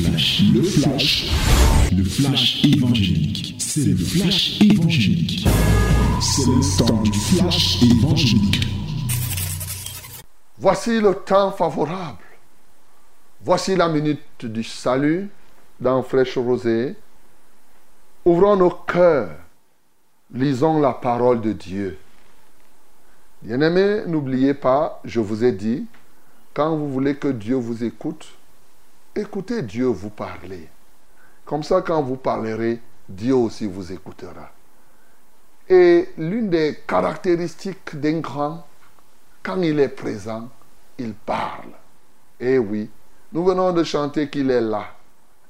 le flash, le flash évangélique. C'est le flash évangélique. C'est le temps du flash évangélique. Voici le temps favorable. Voici la minute du salut dans Fraîche Rosée. Ouvrons nos cœurs. Lisons la parole de Dieu. Bien-aimés, n'oubliez pas, je vous ai dit, quand vous voulez que Dieu vous écoute, écoutez Dieu vous parler. Comme ça, quand vous parlerez, Dieu aussi vous écoutera. Et l'une des caractéristiques d'un grand, quand il est présent, il parle. Et oui, nous venons de chanter qu'il est là.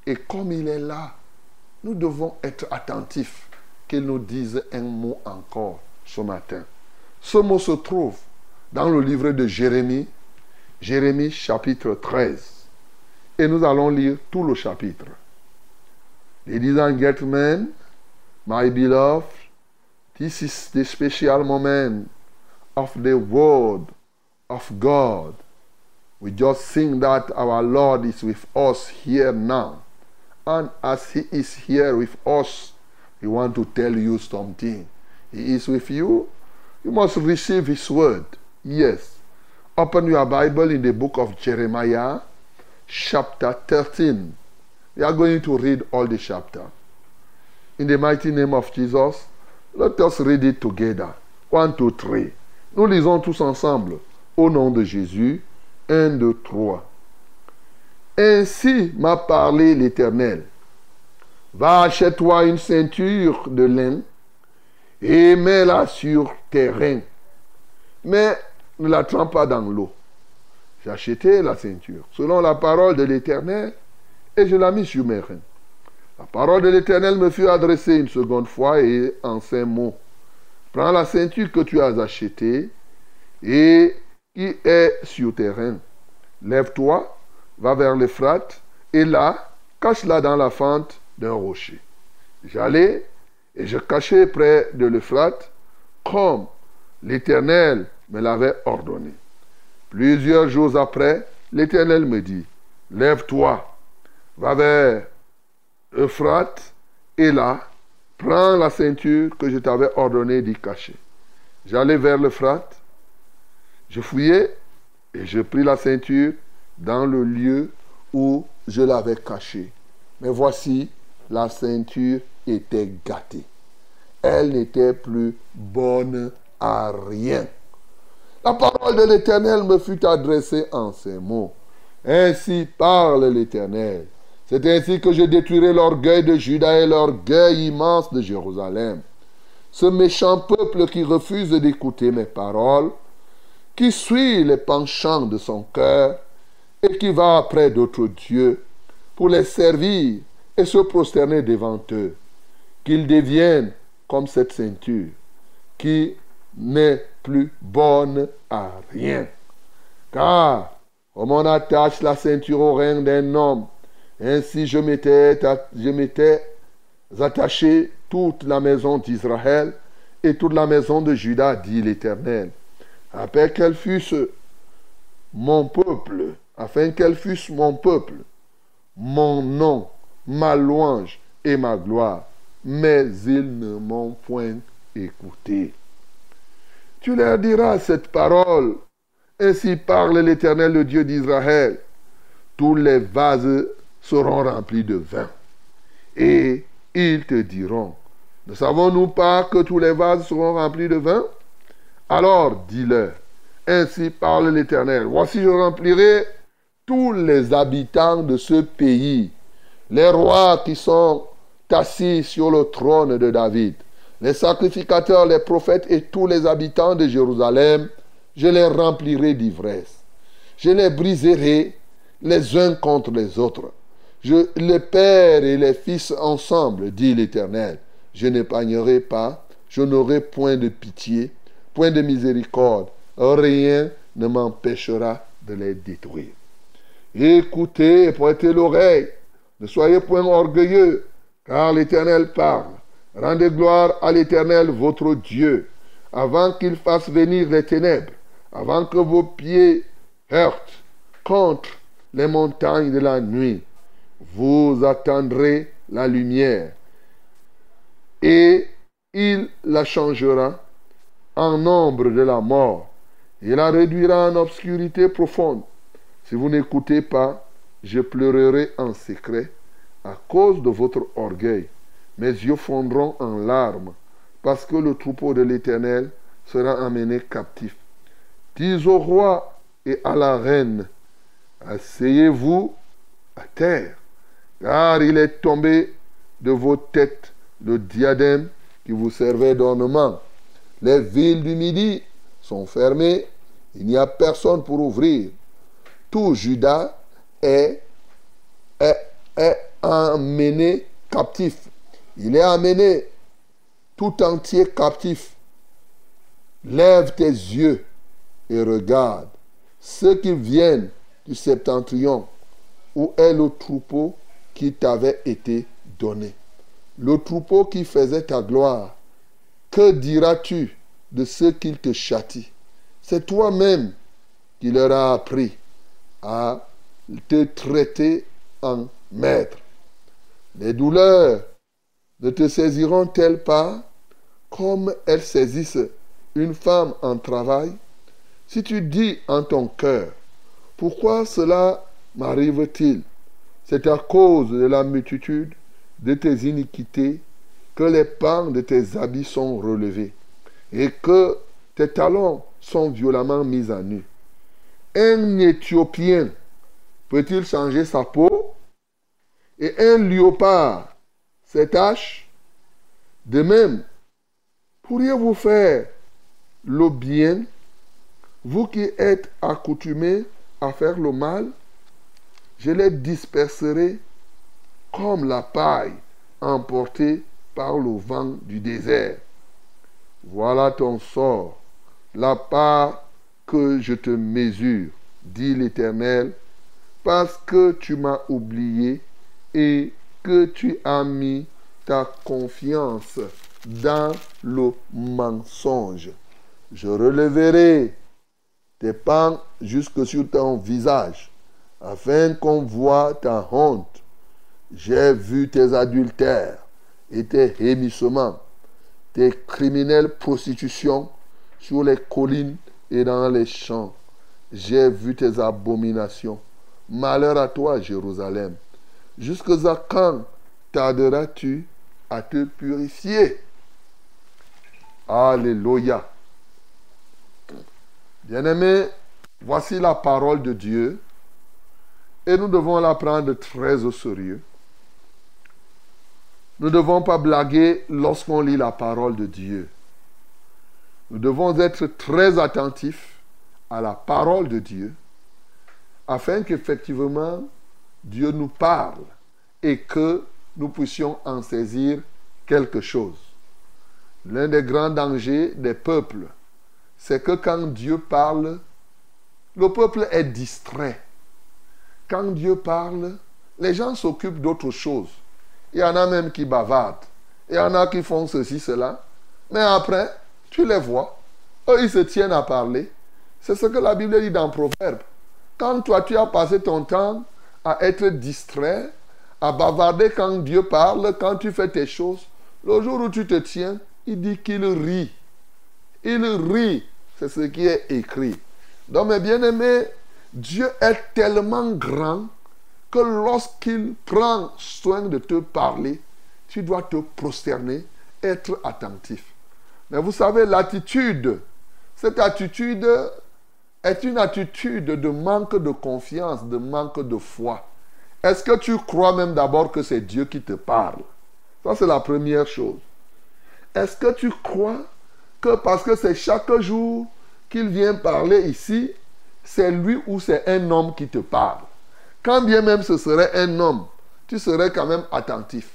Et comme il est là, nous devons être attentifs qu'il nous dise un mot encore ce matin. Ce mot se trouve dans le livre de Jérémie, Jérémie chapitre 13. Et nous allons lire tout le chapitre. Ladies and gentlemen, my beloved, this is the special moment of the word of God. We just sing that our Lord is with us here now. And as He is here with us, we want to tell you something. He is with you. You must receive His word. Yes. Open your Bible in the book of Jeremiah, chapter 13. We are going to read all the chapter. In the mighty name of Jesus, let us read it together. One, two, three. Nous lisons tous ensemble. Au nom de Jésus. Un, deux, trois. Ainsi m'a parlé l'Éternel. Va achète-toi une ceinture de lin et mets-la sur tes reins. Mais ne la trempe pas dans l'eau. J'ai la ceinture selon la parole de l'Éternel et je l'ai mis sur mes reins. La parole de l'Éternel me fut adressée une seconde fois et en ces mots. Prends la ceinture que tu as achetée et qui est sur tes reins. Lève-toi, va vers l'Euphrate et là, cache-la dans la fente d'un rocher. J'allais et je cachais près de l'Euphrate comme l'Éternel me l'avait ordonné. Plusieurs jours après, l'Éternel me dit, lève-toi, va vers Euphrate, et là, prends la ceinture que je t'avais ordonné d'y cacher. J'allais vers l'Euphrate, je fouillais et je pris la ceinture dans le lieu où je l'avais cachée. Mais voici, la ceinture était gâtée. Elle n'était plus bonne à rien. La parole de l'Éternel me fut adressée en ces mots. Ainsi parle l'Éternel. C'est ainsi que je détruirai l'orgueil de Judas et l'orgueil immense de Jérusalem. Ce méchant peuple qui refuse d'écouter mes paroles, qui suit les penchants de son cœur et qui va après d'autres dieux pour les servir et se prosterner devant eux, qu'ils deviennent comme cette ceinture qui n'est plus bonne à rien. Car, comme on attache la ceinture au rein d'un homme, ainsi je m'étais, attaché toute la maison d'Israël et toute la maison de Juda, dit l'Éternel, afin qu'elle fût mon peuple, afin qu'elle fût mon peuple, mon nom, ma louange et ma gloire. Mais ils ne m'ont point écouté. Tu leur diras cette parole. Ainsi parle l'Éternel, le Dieu d'Israël. Tous les vases seront remplis de vin. Et ils te diront, ne savons-nous pas que tous les vases seront remplis de vin? Alors dis-leur, ainsi parle l'Éternel, voici je remplirai tous les habitants de ce pays, les rois qui sont assis sur le trône de David, les sacrificateurs, les prophètes et tous les habitants de Jérusalem, je les remplirai d'ivresse. Je les briserai les uns contre les autres. Les pères et les fils ensemble, dit l'Éternel. Je n'épargnerai pas, je n'aurai point de pitié, point de miséricorde. Rien ne m'empêchera de les détruire. Écoutez et prêtez l'oreille. Ne soyez point orgueilleux, car l'Éternel parle. Rendez gloire à l'Éternel votre Dieu, avant qu'il fasse venir les ténèbres, avant que vos pieds heurtent contre les montagnes de la nuit, vous attendrez la lumière et il la changera en ombre de la mort et la réduira en obscurité profonde. Si vous n'écoutez pas, je pleurerai en secret à cause de votre orgueil. Mes yeux fondront en larmes parce que le troupeau de l'Éternel sera emmené captif. Dis au roi et à la reine, asseyez-vous à terre, car il est tombé de vos têtes le diadème qui vous servait d'ornement. Les villes du Midi sont fermées, il n'y a personne pour ouvrir. Tout Judas est, est, est emmené captif. Il est amené tout entier captif. Lève tes yeux et regarde ceux qui viennent du septentrion, où est le troupeau qui t'avait été donné? Le troupeau qui faisait ta gloire. Que diras-tu de ceux qui te châtient C'est toi-même qui leur as appris à te traiter en maître. Les douleurs ne te saisiront-elles pas comme elles saisissent une femme en travail? Si tu dis en ton cœur, pourquoi cela m'arrive-t-il? C'est à cause de la multitude de tes iniquités que les pans de tes habits sont relevés et que tes talons sont violemment mis à nu. Un Éthiopien peut-il changer sa peau? Et un léopard ses taches De même, pourriez-vous faire le bien, vous qui êtes accoutumés à faire le mal? Je les disperserai comme la paille emportée par le vent du désert. Voilà ton sort, la part que je te mesure, dit l'Éternel, parce que tu m'as oublié et que tu as mis ta confiance dans le mensonge. Je releverai tes pans jusque sur ton visage, afin qu'on voie ta honte. J'ai vu tes adultères et tes hémissements, tes criminelles prostitutions sur les collines et dans les champs. J'ai vu tes abominations. Malheur à toi, Jérusalem. Jusqu'à quand tarderas-tu à te purifier? Alléluia. Bien-aimés, voici la parole de Dieu et nous devons la prendre très au sérieux. Nous ne devons pas blaguer lorsqu'on lit la parole de Dieu. Nous devons être très attentifs à la parole de Dieu afin qu'effectivement Dieu nous parle et que nous puissions en saisir quelque chose. L'un des grands dangers des peuples, c'est que quand Dieu parle, le peuple est distrait. Quand Dieu parle, les gens s'occupent d'autre chose. Il y en a même qui bavardent. Il y en a qui font ceci, cela. Mais après, tu les vois. Eux, ils se tiennent à parler. C'est ce que la Bible dit dans Proverbe. Quand toi, tu as passé ton temps à être distrait, à bavarder quand Dieu parle, quand tu fais tes choses, le jour où tu te tiens, il dit qu'il rit. Il rit. C'est ce qui est écrit. Donc, mes bien-aimés, Dieu est tellement grand que lorsqu'il prend soin de te parler, tu dois te prosterner, être attentif. Mais vous savez, l'attitude, cette attitude est une attitude de manque de confiance, de manque de foi. Est-ce que tu crois même d'abord que c'est Dieu qui te parle? Ça, c'est la première chose. Est-ce que tu crois que parce que c'est chaque jour qu'il vient parler ici, c'est lui ou c'est un homme qui te parle? Quand bien même ce serait un homme, tu serais quand même attentif.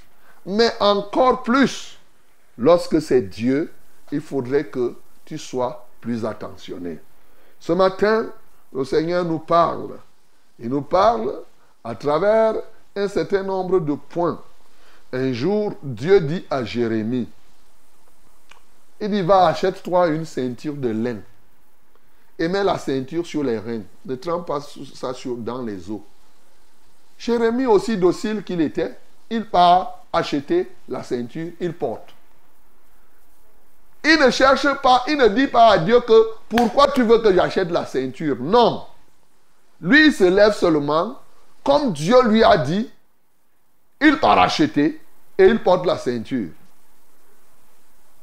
Mais encore plus, lorsque c'est Dieu, il faudrait que tu sois plus attentionné. Ce matin, le Seigneur nous parle. Il nous parle à travers un certain nombre de points. Un jour, Dieu dit à Jérémie, il dit, va, achète-toi une ceinture de laine et mets la ceinture sur les reins. Ne trempe pas ça dans les eaux. Jérémie, aussi docile qu'il était, il part acheter la ceinture, il porte. Il ne cherche pas, il ne dit pas à Dieu que pourquoi tu veux que j'achète la ceinture. Non. Lui, il se lève seulement, comme Dieu lui a dit, il part acheter et il porte la ceinture.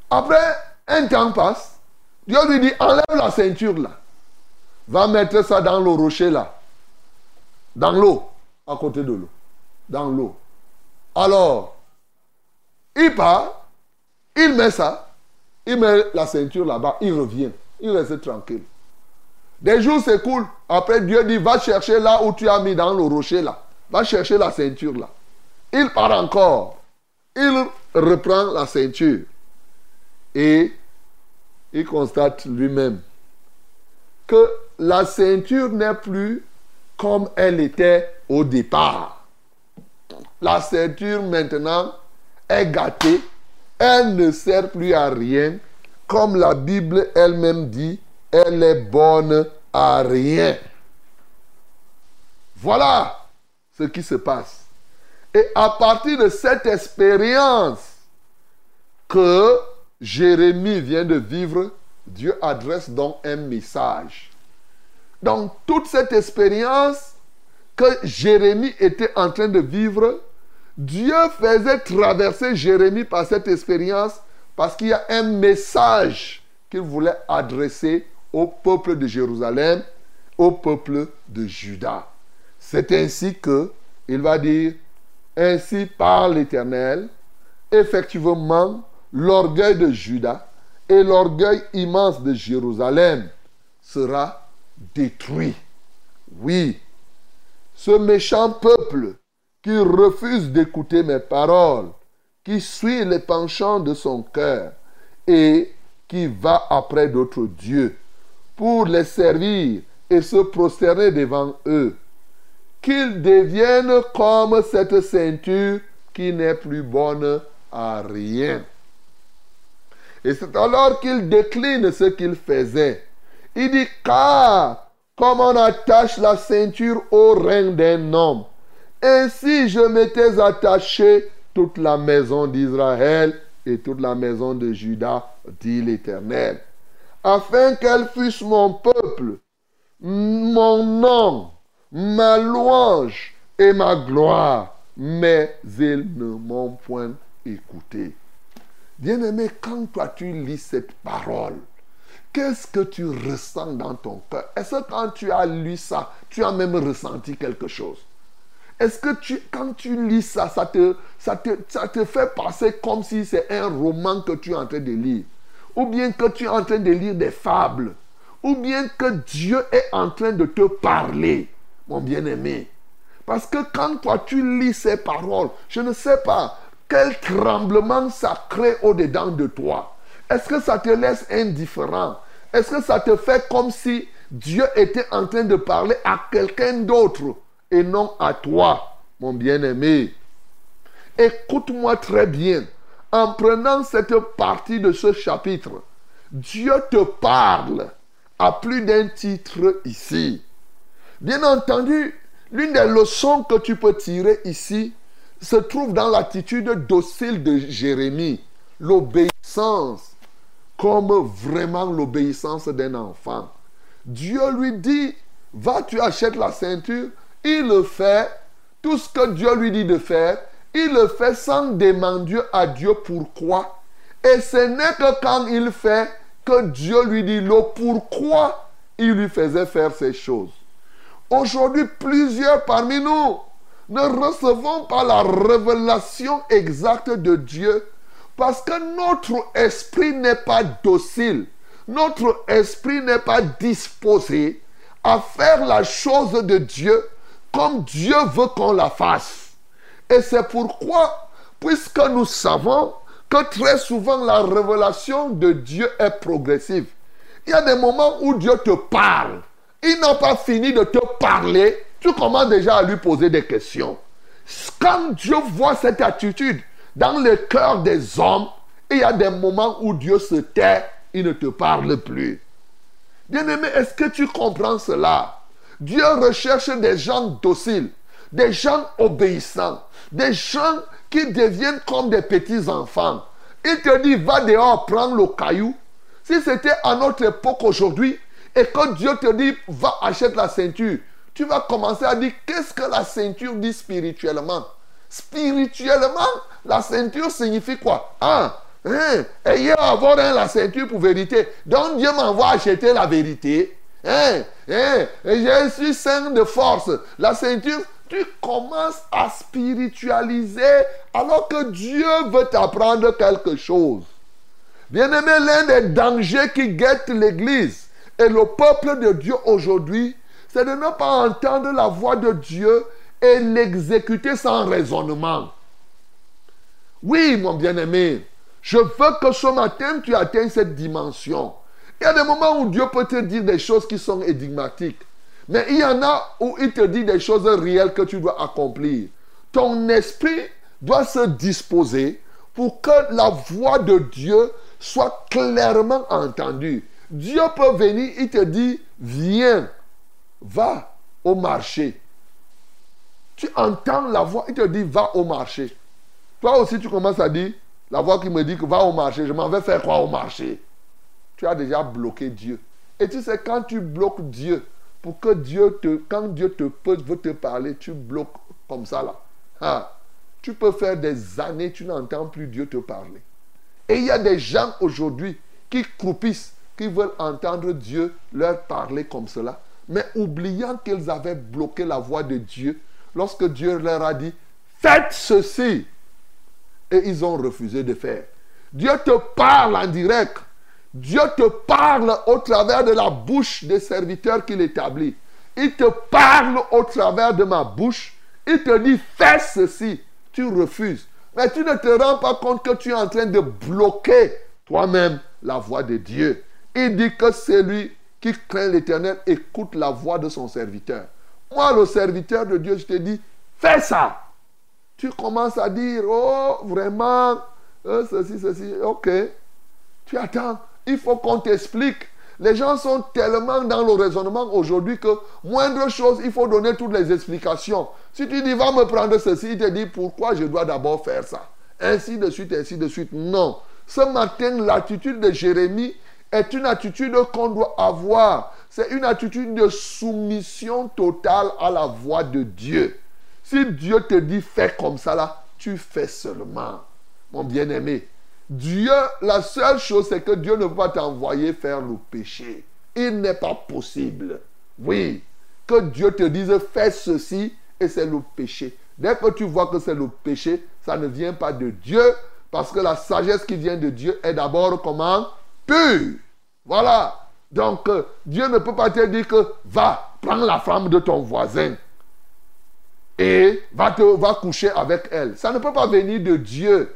Après, un temps passe, Dieu lui dit, enlève la ceinture là. Va mettre ça dans le rocher là. Dans l'eau, à côté de l'eau. Dans l'eau. Alors, il part, il met ça, il met la ceinture là-bas, il revient, il reste tranquille. Des jours s'écoulent, après Dieu dit, va chercher là où tu as mis dans le rocher là. Va chercher la ceinture là. Il part encore. Il reprend la ceinture. Et il constate lui-même que la ceinture n'est plus comme elle était au départ. La ceinture maintenant est gâtée. Elle ne sert plus à rien. Comme la Bible elle-même dit, elle est bonne à rien. Voilà ce qui se passe. Et à partir de cette expérience que Jérémie vient de vivre, Dieu adresse donc un message. Dans toute cette expérience que Jérémie était en train de vivre, Dieu faisait traverser Jérémie par cette expérience parce qu'il y a un message qu'il voulait adresser au peuple de Jérusalem, au peuple de Juda. C'est ainsi que il va dire ainsi par l'Éternel, effectivement, l'orgueil de Juda et l'orgueil immense de Jérusalem sera détruit. Oui, ce méchant peuple qui refuse d'écouter mes paroles, qui suit les penchants de son cœur et qui va après d'autres dieux pour les servir et se prosterner devant eux, qu'ils deviennent comme cette ceinture qui n'est plus bonne à rien. Et c'est alors qu'il décline ce qu'il faisait. Il dit, car comme on attache la ceinture au rein d'un homme, ainsi je m'étais attaché toute la maison d'Israël et toute la maison de Juda, dit l'Éternel, afin qu'elle fût mon peuple, mon nom, ma louange et ma gloire, mais ils ne m'ont point écouté. Bien-aimé, quand toi tu lis cette parole, qu'est-ce que tu ressens dans ton cœur? Est-ce que quand tu as lu ça, tu as même ressenti quelque chose? Est-ce que tu, quand tu lis ça, ça te, ça, te, ça te fait passer comme si c'est un roman que tu es en train de lire? Ou bien que tu es en train de lire des fables? Ou bien que Dieu est en train de te parler mon bien-aimé? Parce que quand toi tu lis ces paroles, je ne sais pas quel tremblement ça crée au-dedans de toi. Est-ce que ça te laisse indifférent? Est-ce que ça te fait comme si Dieu était en train de parler à quelqu'un d'autre? Et non à toi, mon bien-aimé Écoute-moi très bien. En prenant cette partie de ce chapitre, Dieu te parle à plus d'un titre ici. Bien entendu, l'une des leçons que tu peux tirer ici se trouve dans l'attitude docile de Jérémie, l'obéissance, comme vraiment l'obéissance d'un enfant. Dieu lui dit, va, tu achètes la ceinture, il le fait, tout ce que Dieu lui dit de faire, il le fait sans demander à Dieu pourquoi. Et ce n'est que quand il fait que Dieu lui dit le pourquoi il lui faisait faire ces choses. Aujourd'hui, plusieurs parmi nous ne recevons pas la révélation exacte de Dieu parce que notre esprit n'est pas docile. Notre esprit n'est pas disposé à faire la chose de Dieu comme Dieu veut qu'on la fasse. Et c'est pourquoi, puisque nous savons que très souvent la révélation de Dieu est progressive, il y a des moments où Dieu te parle il n'a pas fini de te parler, tu commences déjà à lui poser des questions. Quand Dieu voit cette attitude dans le cœur des hommes, il y a des moments où Dieu se tait, il ne te parle plus. Bien-aimé, est-ce que tu comprends cela? Dieu recherche des gens dociles, des gens obéissants, des gens qui deviennent comme des petits-enfants. Il te dit, va dehors, prends le caillou. Si c'était à notre époque aujourd'hui, et quand Dieu te dit, va acheter la ceinture, tu vas commencer à dire, qu'est-ce que la ceinture dit spirituellement? Spirituellement, la ceinture signifie quoi? Ah, hein, ayez à avoir la ceinture pour vérité. Donc Dieu m'envoie acheter la vérité. Hein, hein, je suis saint de force. La ceinture, tu commences à spiritualiser alors que Dieu veut t'apprendre quelque chose. Bien-aimé, l'un des dangers qui guettent l'Église et le peuple de Dieu aujourd'hui, c'est de ne pas entendre la voix de Dieu et l'exécuter sans raisonnement. Oui, mon bien-aimé, je veux que ce matin, tu atteignes cette dimension. Il y a des moments où Dieu peut te dire des choses qui sont énigmatiques. Mais il y en a où il te dit des choses réelles que tu dois accomplir. Ton esprit doit se disposer pour que la voix de Dieu soit clairement entendue. Dieu peut venir, il te dit, viens, va au marché. Tu entends la voix, il te dit, va au marché. Toi aussi, tu commences à dire, la voix qui me dit que va au marché, je m'en vais faire quoi au marché? Tu as déjà bloqué Dieu. Et tu sais, quand tu bloques Dieu, pour que Dieu te, quand Dieu te veut te parler, tu bloques comme ça là. Ah, tu peux faire des années, tu n'entends plus Dieu te parler. Et il y a des gens aujourd'hui qui croupissent, qui veulent entendre Dieu leur parler comme cela, mais oubliant qu'ils avaient bloqué la voix de Dieu lorsque Dieu leur a dit, faites ceci. Et ils ont refusé de faire. Dieu te parle en direct. Dieu te parle au travers de la bouche des serviteurs qu'il établit. Il te parle au travers de ma bouche. Il te dit, fais ceci. Tu refuses. Mais tu ne te rends pas compte que tu es en train de bloquer toi-même la voix de Dieu. Il dit que celui qui craint l'éternel écoute la voix de son serviteur. Moi, le serviteur de Dieu, je te dis, fais ça. Tu commences à dire, oh, vraiment, euh, ceci, ceci, ok. Tu attends. Il faut qu'on t'explique. Les gens sont tellement dans le raisonnement aujourd'hui que moindre chose, il faut donner toutes les explications. Si tu dis, va me prendre ceci, il te dit, pourquoi je dois d'abord faire ça? Ainsi de suite, ainsi de suite. Non. Ce matin, l'attitude de Jérémie est une attitude qu'on doit avoir. C'est une attitude de soumission totale à la voix de Dieu. Si Dieu te dit, fais comme ça là, tu fais seulement. Mon bien-aimé, Dieu, la seule chose, c'est que Dieu ne peut pas t'envoyer faire le péché. Il n'est pas possible. Oui, que Dieu te dise fais ceci et c'est le péché. Dès que tu vois que c'est le péché, ça ne vient pas de Dieu parce que la sagesse qui vient de Dieu est d'abord comment? Pure. Voilà. Donc, euh, Dieu ne peut pas te dire que va, prends la femme de ton voisin et va, te, va coucher avec elle. Ça ne peut pas venir de Dieu.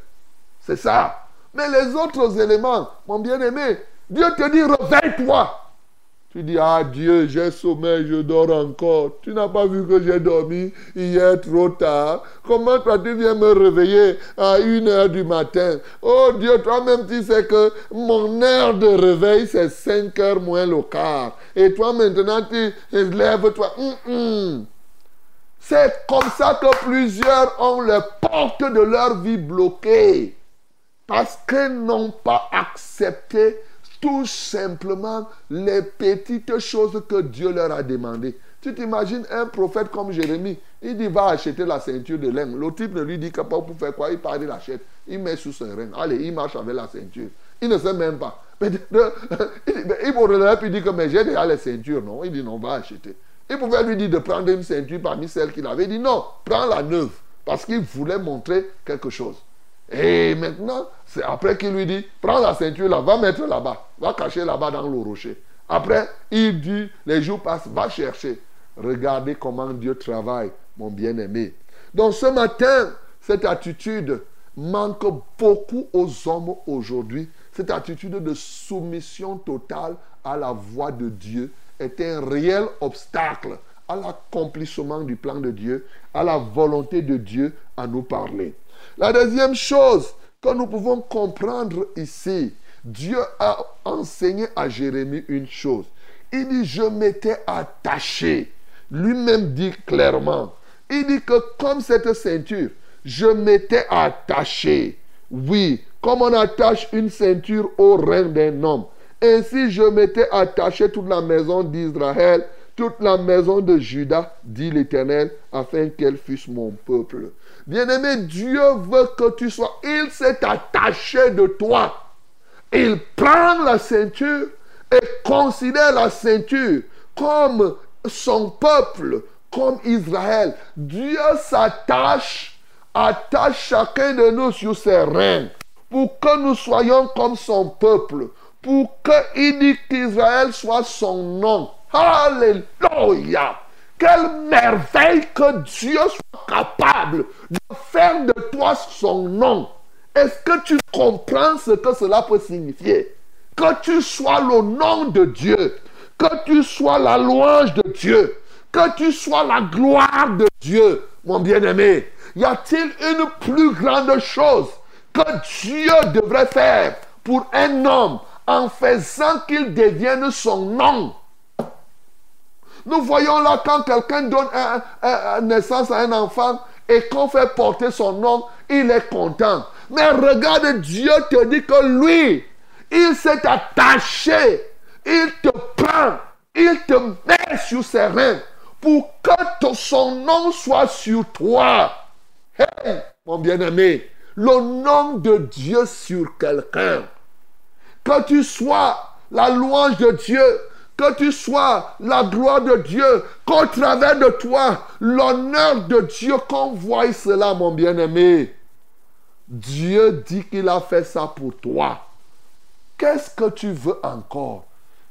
C'est ça. Mais les autres éléments, mon bien-aimé, Dieu te dit, réveille-toi. Tu dis, ah Dieu, j'ai sommeil, je dors encore. Tu n'as pas vu que j'ai dormi hier trop tard. Comment toi tu viens me réveiller à une heure du matin? Oh Dieu, toi-même tu sais que mon heure de réveil c'est 5 heures moins le quart. Et toi maintenant tu lèves-toi. Hum, hum. C'est comme ça que plusieurs ont les portes de leur vie bloquées. Parce qu'ils n'ont pas accepté tout simplement les petites choses que Dieu leur a demandées. Tu t'imagines un prophète comme Jérémie, il dit va acheter la ceinture de laine. Le type ne lui dit pas pour faire quoi, il part, il l'achète. Il met sous son rein. Allez, il marche avec la ceinture. Il ne sait même pas. Mais il pourrait lui dire que j'ai déjà les ceintures, non? Il dit non, va acheter. Il pouvait lui dire de prendre une ceinture parmi celles qu'il avait. Il dit non, prends la neuve. Parce qu'il voulait montrer quelque chose. Et maintenant, c'est après qu'il lui dit, prends la ceinture là, va mettre là-bas, va cacher là-bas dans le rocher. Après, il dit, les jours passent, va chercher. Regardez comment Dieu travaille, mon bien-aimé. Donc ce matin, cette attitude manque beaucoup aux hommes aujourd'hui. Cette attitude de soumission totale à la voix de Dieu est un réel obstacle à l'accomplissement du plan de Dieu, à la volonté de Dieu à nous parler. La deuxième chose que nous pouvons comprendre ici, Dieu a enseigné à Jérémie une chose. Il dit, je m'étais attaché. Lui-même dit clairement, Il dit que comme cette ceinture, je m'étais attaché. Oui, comme on attache une ceinture au rein d'un homme. Ainsi je m'étais attaché toute la maison d'Israël, toute la maison de Judas, dit l'Éternel, afin qu'elle fût mon peuple. Bien-aimé, Dieu veut que tu sois. Il s'est attaché de toi. Il prend la ceinture et considère la ceinture comme son peuple, comme Israël. Dieu s'attache, attache chacun de nous sur ses reins pour que nous soyons comme son peuple, pour qu'il dit qu'Israël soit son nom. Alléluia! Quelle merveille que Dieu soit capable de faire de toi son nom. Est-ce que tu comprends ce que cela peut signifier? Que tu sois le nom de Dieu, que tu sois la louange de Dieu, que tu sois la gloire de Dieu, mon bien-aimé. Y a-t-il une plus grande chose que Dieu devrait faire pour un homme en faisant qu'il devienne son nom? Nous voyons là quand quelqu'un donne naissance à un enfant et qu'on fait porter son nom, il est content. Mais regarde, Dieu te dit que lui, il s'est attaché, il te prend, il te met sur ses reins pour que son nom soit sur toi. Hey, mon bien-aimé, le nom de Dieu sur quelqu'un. Que tu sois la louange de Dieu, que tu sois la gloire de Dieu, qu'au travers de toi, l'honneur de Dieu, qu'on voie cela, mon bien-aimé. Dieu dit qu'il a fait ça pour toi. Qu'est-ce que tu veux encore?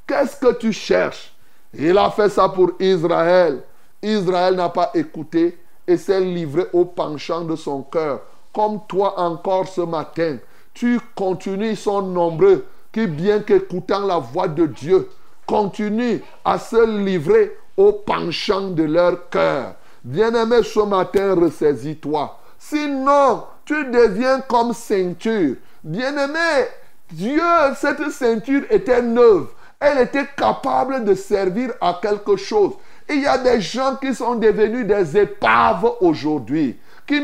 Qu'est-ce que tu cherches? Il a fait ça pour Israël. Israël n'a pas écouté et s'est livré au penchant de son cœur. Comme toi encore ce matin, tu continues, ils sont nombreux qui, bien qu'écoutant la voix de Dieu, continuent à se livrer au penchant de leur cœur. Bien-aimé, ce matin, ressaisis-toi. Sinon, tu deviens comme ceinture. Bien-aimé, Dieu, cette ceinture était neuve. Elle était capable de servir à quelque chose. il y a des gens qui sont devenus des épaves aujourd'hui, qui,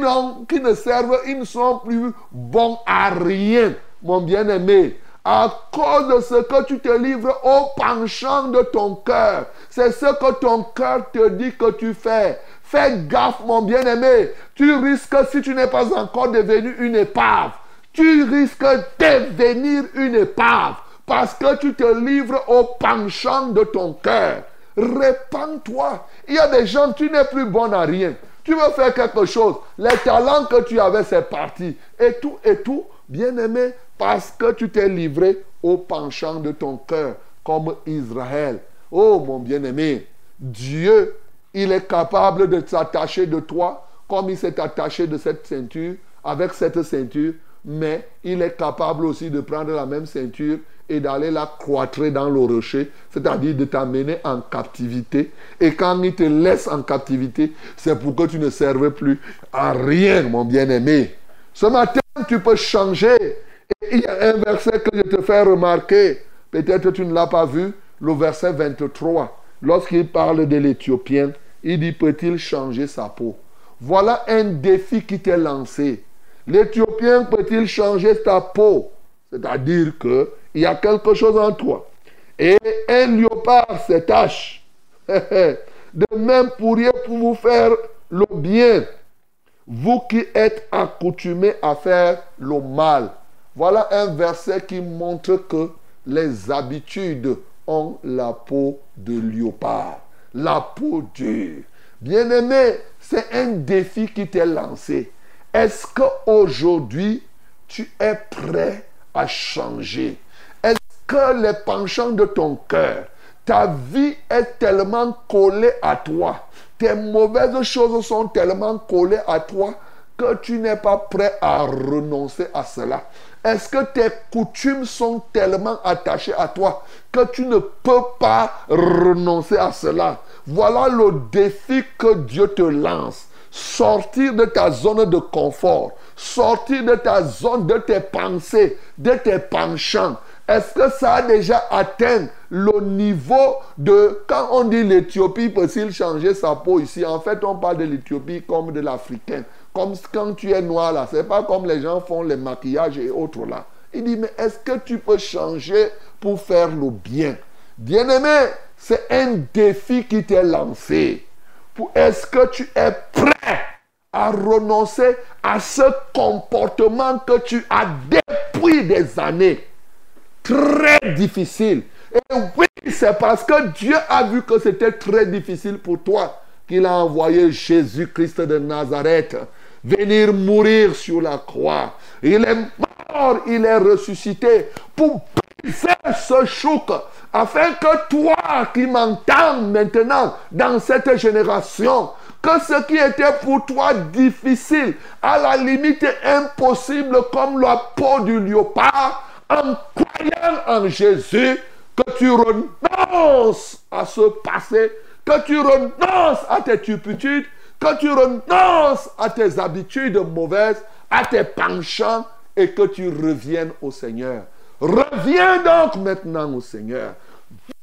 qui ne servent, ils ne sont plus bons à rien, mon bien-aimé. À cause de ce que tu te livres au penchant de ton cœur. C'est ce que ton cœur te dit que tu fais. Fais gaffe, mon bien-aimé. Tu risques, si tu n'es pas encore devenu une épave, tu risques de devenir une épave parce que tu te livres au penchant de ton cœur. Répands-toi. Il y a des gens, tu n'es plus bon à rien. Tu veux faire quelque chose. Les talents que tu avais, c'est parti. Et tout, et tout, bien-aimé, parce que tu t'es livré au penchant de ton cœur, comme Israël. Oh, mon bien-aimé, Dieu il est capable de s'attacher de toi comme il s'est attaché de cette ceinture, avec cette ceinture, mais il est capable aussi de prendre la même ceinture et d'aller la croître dans le rocher, c'est-à-dire de t'amener en captivité. Et quand il te laisse en captivité, c'est pour que tu ne serves plus à rien, mon bien-aimé. Ce matin, tu peux changer. Il y a un verset que je te fais remarquer. Peut-être tu ne l'as pas vu, le verset 23. Lorsqu'il parle de l'Éthiopien, il dit, peut-il changer sa peau? Voilà un défi qui t'est lancé. L'Éthiopien peut-il changer ta peau? C'est-à-dire qu'il y a quelque chose en toi. Et un léopard s'attache. De même pourriez-vous vous faire le bien, vous qui êtes accoutumés à faire le mal. Voilà un verset qui montre que les habitudes ont la peau de léopard la peau dure. Bien-aimé, c'est un défi qui t'est lancé. Est-ce qu'aujourd'hui, tu es prêt à changer? Est-ce que les penchants de ton cœur, ta vie est tellement collée à toi, tes mauvaises choses sont tellement collées à toi que tu n'es pas prêt à renoncer à cela? Est-ce que tes coutumes sont tellement attachées à toi que tu ne peux pas renoncer à cela? Voilà le défi que Dieu te lance. Sortir de ta zone de confort, sortir de ta zone de tes pensées, de tes penchants. Est-ce que ça a déjà atteint le niveau de... Quand on dit l'Éthiopie peut-il changer sa peau ici? En fait, on parle de l'Éthiopie comme de l'Africain. Comme quand tu es noir là, c'est pas comme les gens font les maquillages et autres là. Il dit, mais est-ce que tu peux changer pour faire le bien? Bien-aimé, c'est un défi qui t'est lancé. Est-ce que tu es prêt à renoncer à ce comportement que tu as depuis des années? Très difficile. Et oui, c'est parce que Dieu a vu que c'était très difficile pour toi qu'il a envoyé Jésus-Christ de Nazareth venir mourir sur la croix. Il est mort, il est ressuscité pour briser ce choc afin que toi qui m'entends maintenant dans cette génération, que ce qui était pour toi difficile, à la limite impossible comme la peau du léopard, en croyant en Jésus, que tu renonces à ce passé, que tu renonces à tes turpitudes, que tu renonces à tes habitudes mauvaises, à tes penchants et que tu reviennes au Seigneur. Reviens donc maintenant au Seigneur.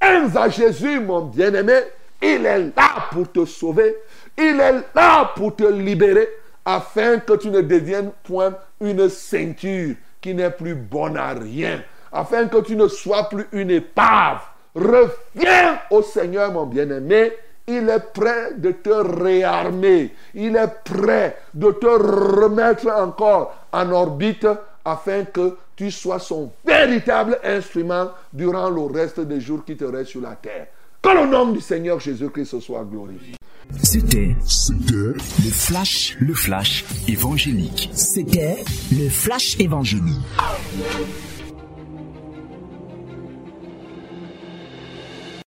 Viens à Jésus, mon bien-aimé. Il est là pour te sauver. Il est là pour te libérer afin que tu ne deviennes point une ceinture qui n'est plus bonne à rien. Afin que tu ne sois plus une épave. Reviens au Seigneur, mon bien-aimé. Il est prêt de te réarmer. Il est prêt de te remettre encore en orbite afin que tu sois son véritable instrument durant le reste des jours qui te restent sur la terre. Que le nom du Seigneur Jésus-Christ soit glorifié. C'était, le flash, le flash évangélique. C'était le flash évangélique.